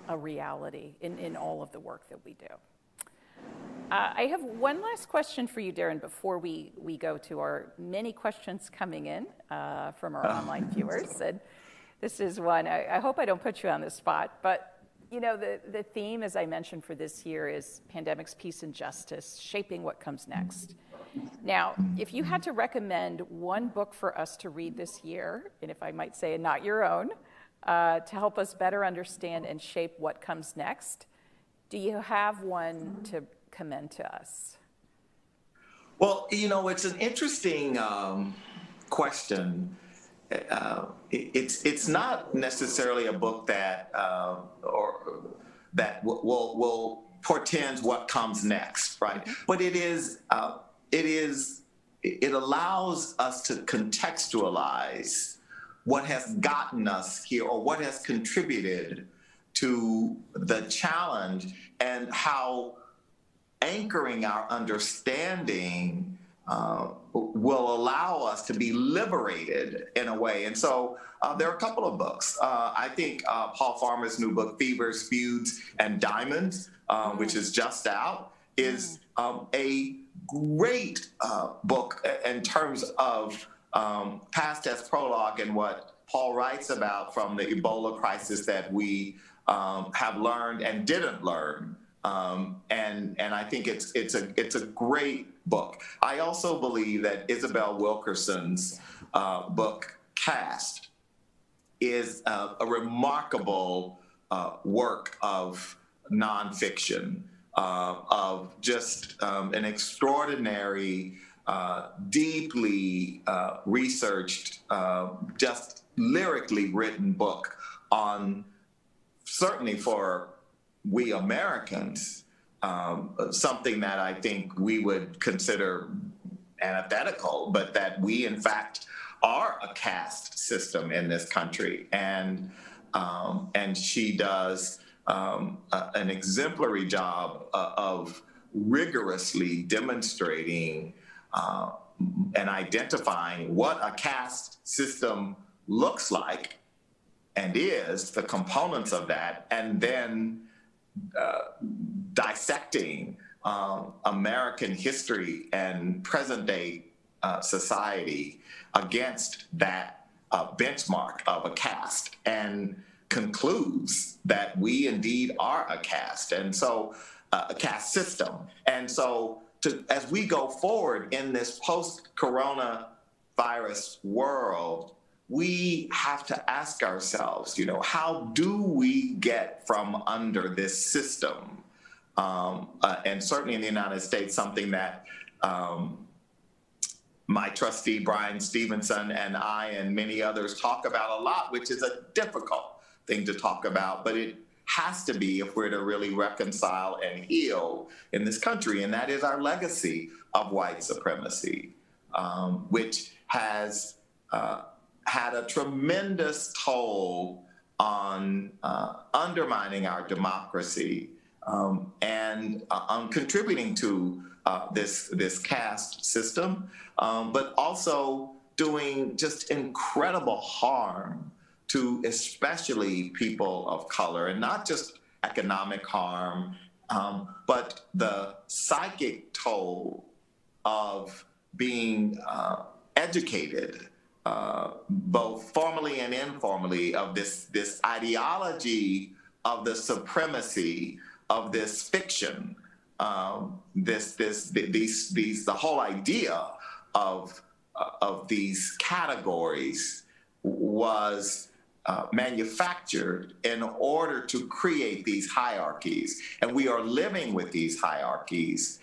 a reality in, in all of the work that we do. Uh, I have one last question for you, Darren, before we, we go to our many questions coming in uh, from our online viewers. And this is one, I, I, hope I don't put you on the spot, but you know, the, the theme, as I mentioned for this year, is pandemics, peace, and justice, shaping what comes next. Now, if you had to recommend one book for us to read this year, and if I might say not your own, uh, to help us better understand and shape what comes next, do you have one to commend to us? Well, you know, it's an interesting um, question. Uh, it, it's it's not necessarily a book that uh, or that will will, will portends what comes next, right? Mm-hmm. But it is uh, it is it allows us to contextualize what has gotten us here or what has contributed to the challenge and how anchoring our understanding uh, will allow us to be liberated in a way. And so uh, there are a couple of books. Uh, I think uh, Paul Farmer's new book, Fevers, Feuds, and Diamonds, mm. which is just out, is mm. um, a great uh, book in terms of um, past as prologue and what Paul writes about from the Ebola crisis that we um, have learned and didn't learn um, and and I think it's it's a it's a great book. I also believe that Isabel Wilkerson's uh, book Caste is a remarkable uh, work of nonfiction uh, of just um, an extraordinary, uh, deeply uh, researched, just lyrically written book on certainly for we Americans um, something that I think we would consider antithetical, but that we, in fact, are a caste system in this country. And, um, and she does um, an exemplary job uh, of rigorously demonstrating uh, and identifying what a caste system looks like and is, the components of that, and then uh, dissecting um, American history and present day uh, society against that uh, benchmark of a caste and concludes that we indeed are a caste. And so, uh, a caste system. And so, to, as we go forward in this post coronavirus world, we have to ask ourselves, you know, how do we get from under this system? Um, uh, and certainly in the United States, something that um, my trustee Bryan Stevenson and I and many others talk about a lot, which is a difficult thing to talk about, but it has to be if we're to really reconcile and heal in this country, and that is our legacy of white supremacy, um, which has uh, had a tremendous toll on uh, undermining our democracy um, and uh, on contributing to uh, this this caste system, um, but also doing just incredible harm to especially people of color, and not just economic harm, um, but the psychic toll of being uh, educated, uh, both formally and informally, of this this ideology of the supremacy of this fiction, um, this this these these the whole idea of uh, of these categories was uh, manufactured in order to create these hierarchies. And we are living with these hierarchies,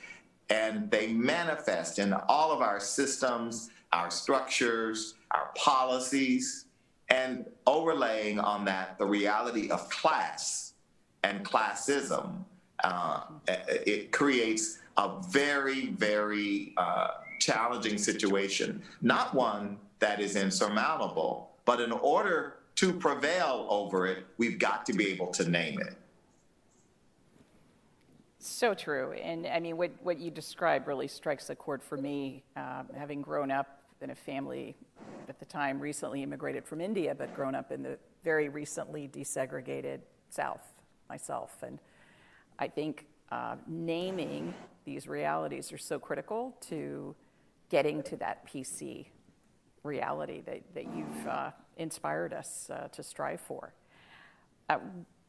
and they manifest in all of our systems, our structures, our policies, and overlaying on that the reality of class and classism. Uh, it creates a very, very uh, challenging situation, not one that is insurmountable, but in order to prevail over it, we've got to be able to name it. So true. And I mean, what, what you described really strikes a chord for me, um, having grown up in a family at the time recently immigrated from India, but grown up in the very recently desegregated South myself. And I think uh, naming these realities are so critical to getting to that PC reality that, that you've uh, inspired us uh, to strive for. Uh,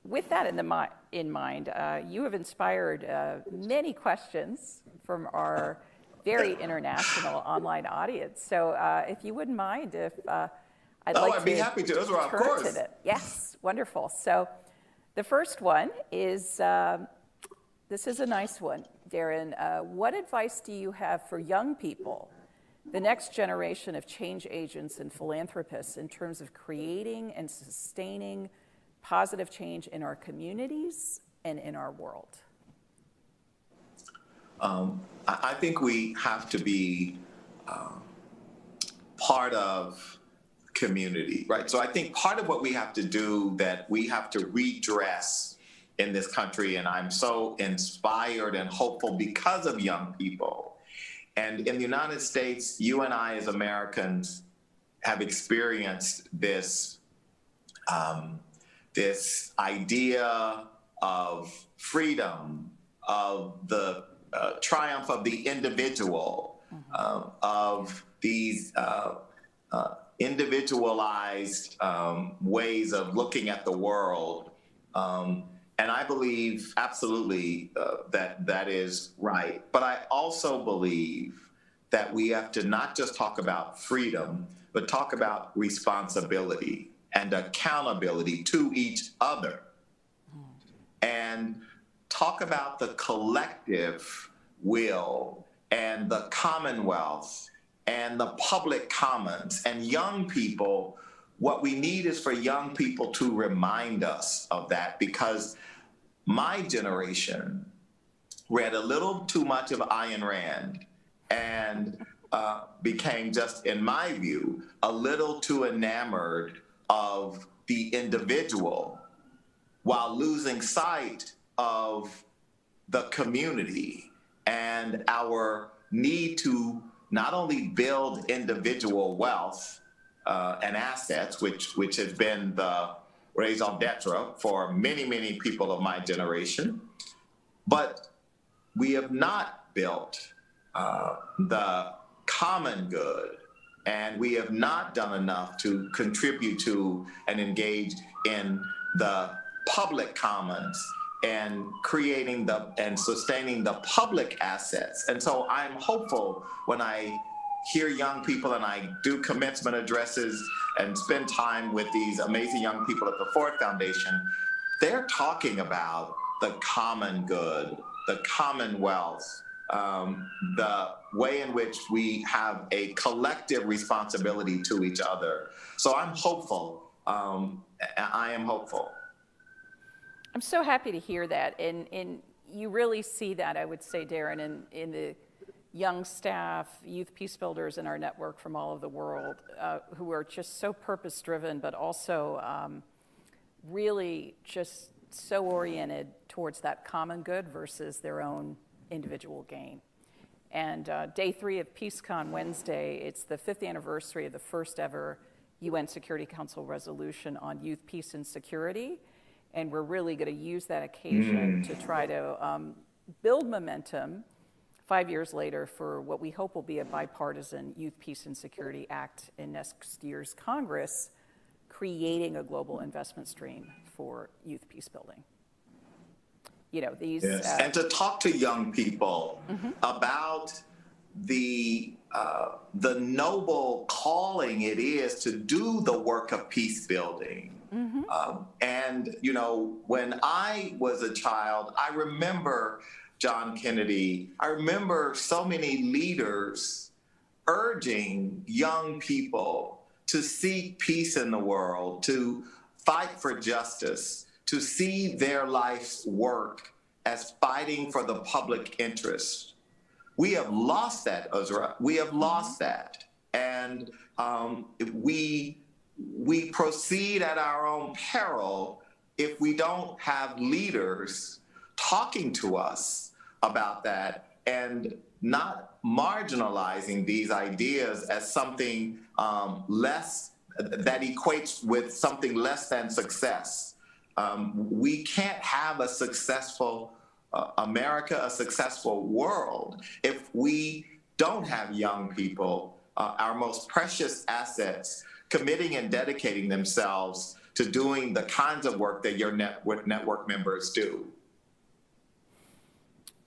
with that in, the in mind, uh, you have inspired uh, many questions from our very international online audience. So, uh, if you wouldn't mind, if I'd oh, like I'd to be happy to. Those are, of course. To yes, wonderful. So, the first one is um, this is a nice one, Darren. what advice do you have for young people the next generation of change agents and philanthropists in terms of creating and sustaining positive change in our communities and in our world? Um, I think we have to be um, part of community, right? So I think part of what we have to do that we have to redress in this country, and I'm so inspired and hopeful because of young people, and in the United States, you and I, as Americans, have experienced this um, this idea of freedom, of the uh, triumph of the individual, mm-hmm. of these uh, uh, individualized um, ways of looking at the world. Um, and I believe absolutely uh, that that is right. But I also believe that we have to not just talk about freedom, but talk about responsibility and accountability to each other. And talk about the collective will and the commonwealth and the public commons and young people. What we need is for young people to remind us of that because my generation read a little too much of Ayn Rand and uh, became just, in my view, a little too enamored of the individual while losing sight of the community and our need to not only build individual wealth uh, and assets, which, which has been the raison d'etre for many, many people of my generation, but we have not built uh, the common good, and we have not done enough to contribute to and engage in the public commons and creating the and sustaining the public assets. And so I'm hopeful when I hear young people and I do commencement addresses and spend time with these amazing young people at the Ford Foundation, they're talking about the common good, the commonwealth, um, the way in which we have a collective responsibility to each other. So I'm hopeful. Um, I am hopeful. I'm so happy to hear that. And, and you really see that, I would say, Darren, in, in the young staff, youth peace builders in our network from all over the world uh, who are just so purpose driven, but also um, really just so oriented towards that common good versus their own individual gain. And uh, day three of PeaceCon Wednesday, it's the fifth anniversary of the first ever UN Security Council resolution on youth peace and security. And we're really going to use that occasion mm. to try to um, build momentum five years later for what we hope will be a bipartisan Youth Peace and Security Act in next year's Congress, creating a global investment stream for youth peace building you know these yes. uh, and to talk to young people mm-hmm. about the uh, the noble calling it is to do the work of peace building. Mm-hmm. Um, and you know, when I was a child, I remember John Kennedy. I remember so many leaders urging young people to seek peace in the world, to fight for justice, to see their life's work as fighting for the public interest. We have lost that, Uzra. We have lost that. And um, we, we proceed at our own peril if we don't have leaders talking to us about that and not marginalizing these ideas as something um, less that equates with something less than success. Um, we can't have a successful uh, America, a successful world, if we don't have young people, uh, our most precious assets, committing and dedicating themselves to doing the kinds of work that your network, network members do.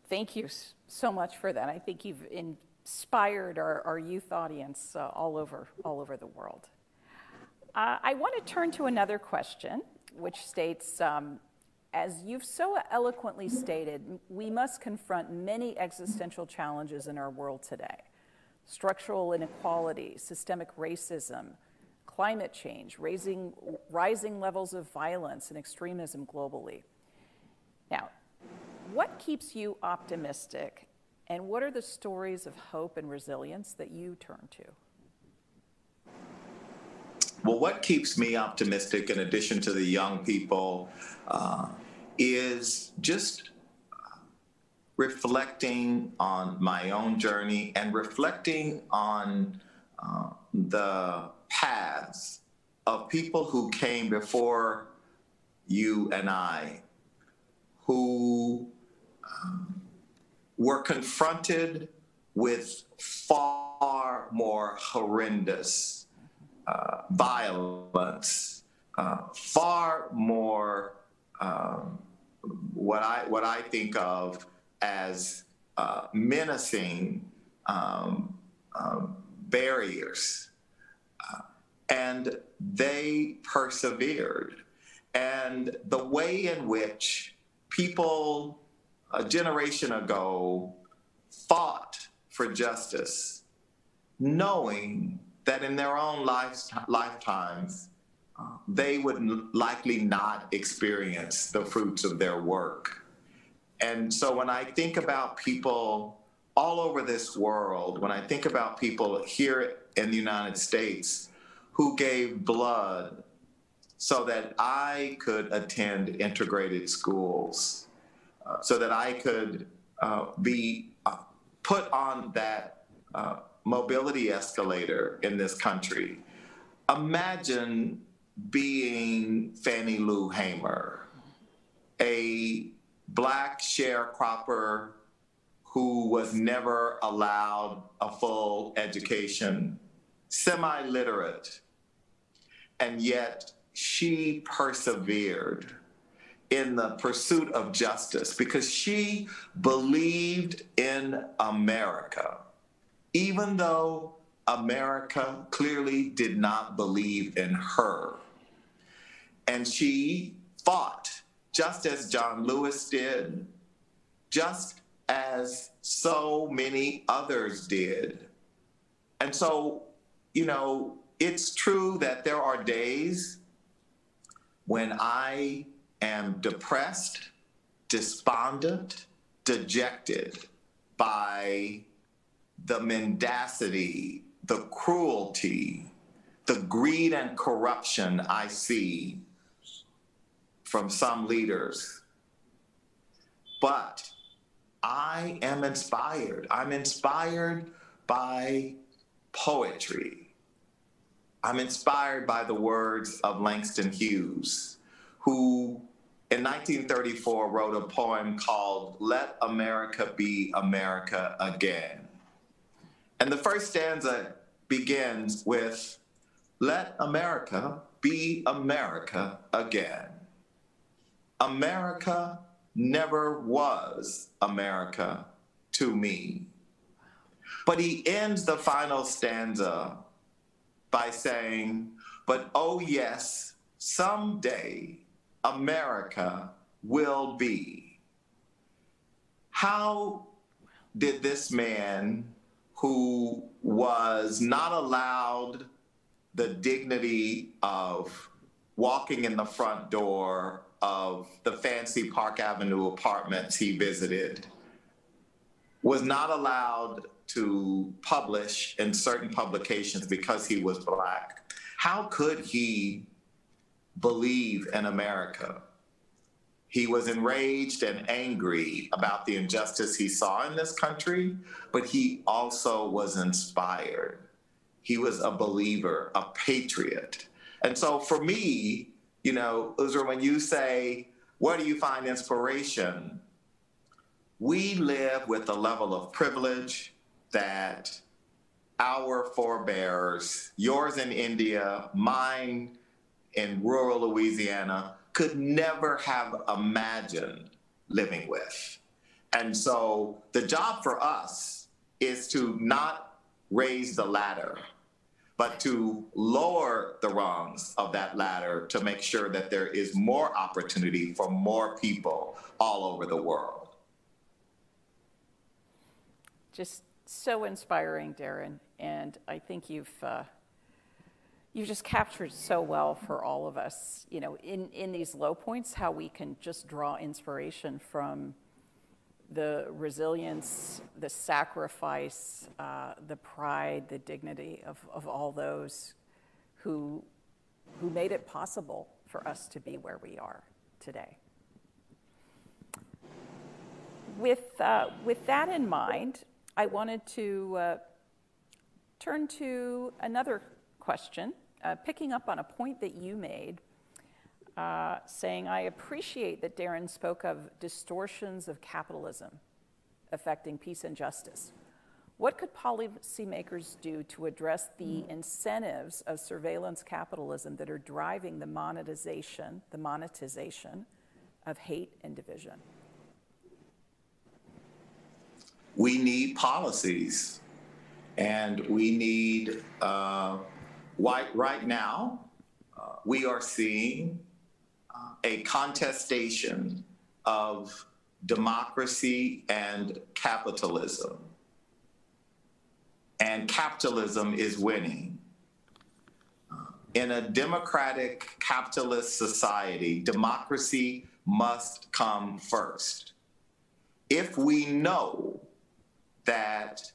Thank you so much for that. I think you've inspired our, our youth audience uh, all over all over the world. Uh, I want to turn to another question which states, um, as you've so eloquently stated, we must confront many existential challenges in our world today structural inequality, systemic racism, climate change, raising, rising levels of violence and extremism globally. Now, what keeps you optimistic, and what are the stories of hope and resilience that you turn to? Well, what keeps me optimistic, in addition to the young people, uh, is just reflecting on my own journey and reflecting on uh, the paths of people who came before you and I, who um, were confronted with far more horrendous uh, violence, uh, far more um, what I what I think of as uh, menacing um, um barriers, uh, and they persevered. And the way in which people a generation ago fought for justice, knowing that in their own lives, lifetimes, uh, they would likely not experience the fruits of their work. And so when I think about people all over this world, when I think about people here in the United States who gave blood so that I could attend integrated schools, uh, so that I could uh, be uh, put on that uh, mobility escalator in this country, imagine being Fannie Lou Hamer, a black sharecropper who was never allowed a full education, semi literate, and yet she persevered in the pursuit of justice because she believed in America, even though America clearly did not believe in her. And she fought just as John Lewis did, just as so many others did. And so, you know, it's true that there are days when I am depressed, despondent, dejected by the mendacity, the cruelty, the greed and corruption I see from some leaders. But I am inspired. I'm inspired by poetry. I'm inspired by the words of Langston Hughes, who in 1934 wrote a poem called Let America Be America Again. And the first stanza begins with Let America be America again. America never was America to me. But he ends the final stanza by saying, But oh, yes, someday America will be. How did this man who was not allowed the dignity of walking in the front door of the fancy Park Avenue apartments he visited, was not allowed to publish in certain publications because he was black. How could he believe in America? He was enraged and angry about the injustice he saw in this country, but he also was inspired. He was a believer, a patriot. And so for me, you know, Uzra, when you say, where do you find inspiration? We live with a level of privilege that our forebears, yours in India, mine in rural Louisiana, could never have imagined living with. And so the job for us is to not raise the ladder, but to lower the rungs of that ladder to make sure that there is more opportunity for more people all over the world. Just so inspiring, Darren, and I think you've uh, you've just captured so well for all of us. You know, in in these low points, how we can just draw inspiration from the resilience, the sacrifice, uh, the pride, the dignity of, of all those who who made it possible for us to be where we are today. With, uh, with that in mind, I wanted to uh, turn to another question, uh, picking up on a point that you made, uh, saying, I appreciate that Darren spoke of distortions of capitalism affecting peace and justice. What could policymakers do to address the incentives of surveillance capitalism that are driving the monetization, the monetization of hate and division? we need policies and we need uh, right, right now uh, we are seeing a contestation of democracy and capitalism. And capitalism is winning. In a democratic capitalist society democracy must come first. If we know that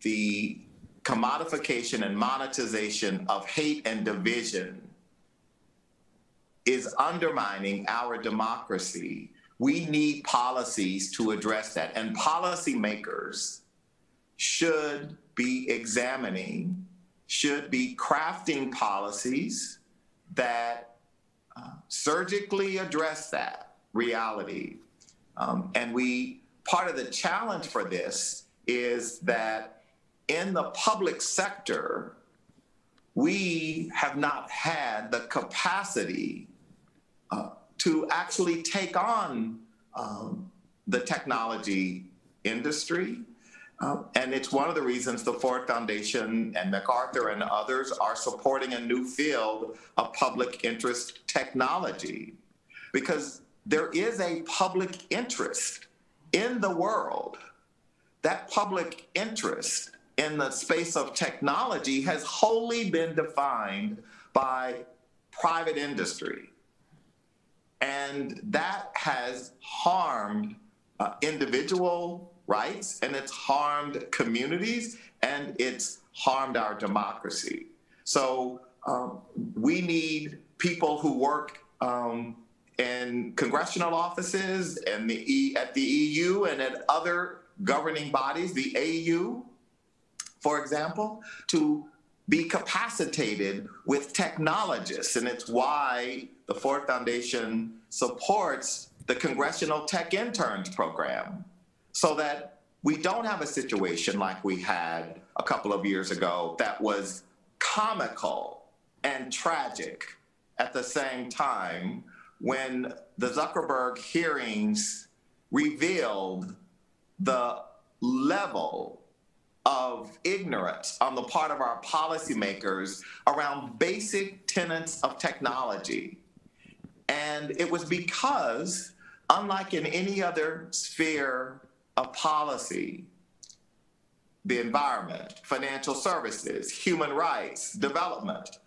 the commodification and monetization of hate and division is undermining our democracy, we need policies to address that. And policymakers should be examining, should be crafting policies that uh, surgically address that reality. Um, and we, part of the challenge for this is that in the public sector, we have not had the capacity to actually take on um, the technology industry. Uh, and it's one of the reasons the Ford Foundation and MacArthur and others are supporting a new field of public interest technology. Because there is a public interest in the world. That public interest in the space of technology has wholly been defined by private industry. And that has harmed uh, individual rights and it's harmed communities and it's harmed our democracy. So um, we need people who work um, in congressional offices and the e, at the EU and at other governing bodies, the AU, for example, to be capacitated with technologists. And it's why the Ford Foundation supports the Congressional Tech Interns Program so that we don't have a situation like we had a couple of years ago that was comical and tragic at the same time when the Zuckerberg hearings revealed the level of ignorance on the part of our policymakers around basic tenets of technology. And it was because, unlike in any other sphere of policy, the environment, financial services, human rights, development,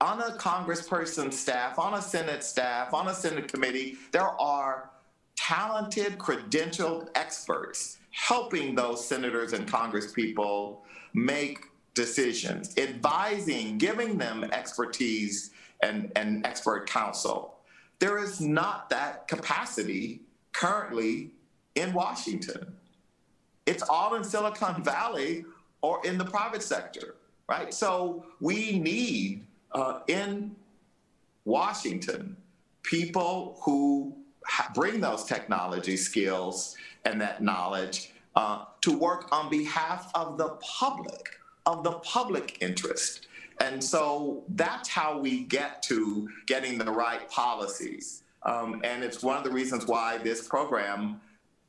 on a congressperson staff, on a Senate staff, on a Senate committee, there are talented, credentialed experts helping those senators and congresspeople make decisions, advising, giving them expertise and, and expert counsel. There is not that capacity currently in Washington. It's all in Silicon Valley or in the private sector, right? So we need uh, in Washington people who bring those technology skills and that knowledge uh, to work on behalf of the public, of the public interest. And so that's how we get to getting the right policies. Um, and it's one of the reasons why this program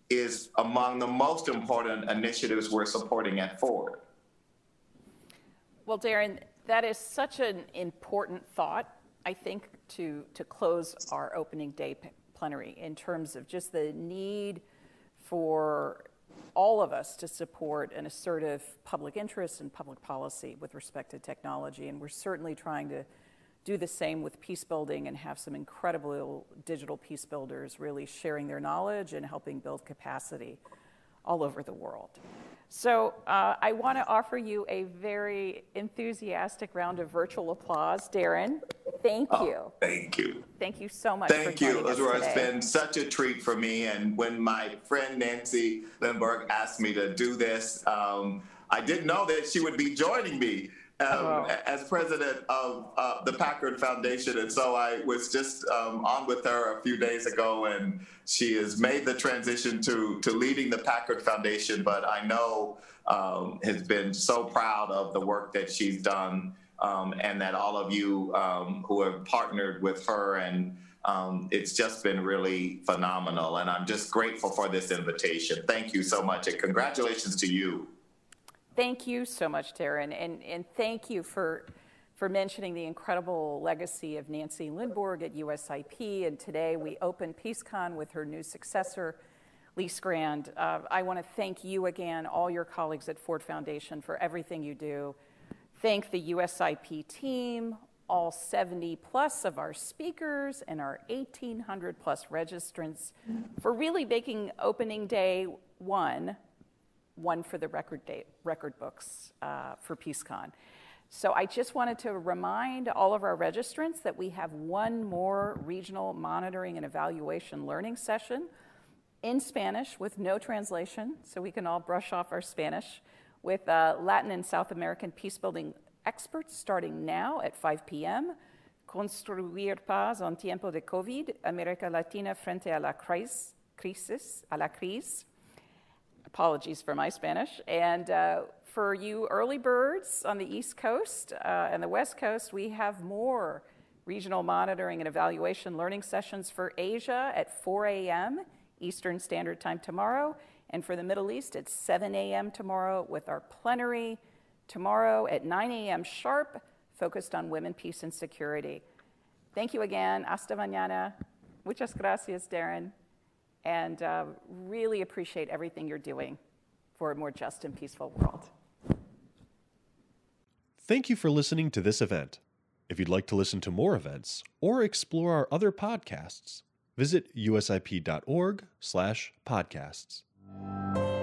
is among the most important initiatives we're supporting at Ford. Well, Darren, that is such an important thought, I think, to, to close our opening day plenary in terms of just the need for all of us to support an assertive public interest and public policy with respect to technology. And we're certainly trying to do the same with peace building and have some incredible digital peace builders really sharing their knowledge and helping build capacity all over the world. So uh, I want to offer you a very enthusiastic round of virtual applause. Darren, thank oh, you. Thank you. Thank you so much thank you, Aurora. It's been such a treat for me. And when my friend Nancy Lindborg asked me to do this, um, I didn't know that she would be joining me um, as president of uh, the Packard Foundation. And so I was just um, on with her a few days ago, and she has made the transition to, to leading the Packard Foundation. But I know um, has been so proud of the work that she's done, um, and that all of you um, who have partnered with her and um, it's just been really phenomenal, and I'm just grateful for this invitation. Thank you so much, and congratulations to you. Thank you so much, Darren, and, and thank you for, for mentioning the incredible legacy of Nancy Lindborg at USIP. And today we open PeaceCon with her new successor, Lise Grande. Uh, I want to thank you again, all your colleagues at Ford Foundation, for everything you do. Thank the USIP team, all 70 plus of our speakers, and our 1,800 plus registrants for really making opening day one one for the record, date, record books uh, for PeaceCon. So I just wanted to remind all of our registrants that we have one more regional monitoring and evaluation learning session in Spanish with no translation, so we can all brush off our Spanish, with uh, Latin and South American peacebuilding experts starting now at 5 p.m. Construir paz en tiempo de COVID, América Latina frente a la crisis, a la. Apologies for my Spanish. And uh, for you early birds on the East Coast uh, and the West Coast, we have more regional monitoring and evaluation learning sessions for Asia at 4 a.m. Eastern Standard Time tomorrow. And for the Middle East, it's 7 a.m. tomorrow with our plenary tomorrow at 9 a.m. sharp, focused on women, peace, and security. Thank you again. Hasta mañana. Muchas gracias, Darren. And uh, really appreciate everything you're doing for a more just and peaceful world. Thank you for listening to this event. If you'd like to listen to more events or explore our other podcasts, visit usip.org/podcasts. Música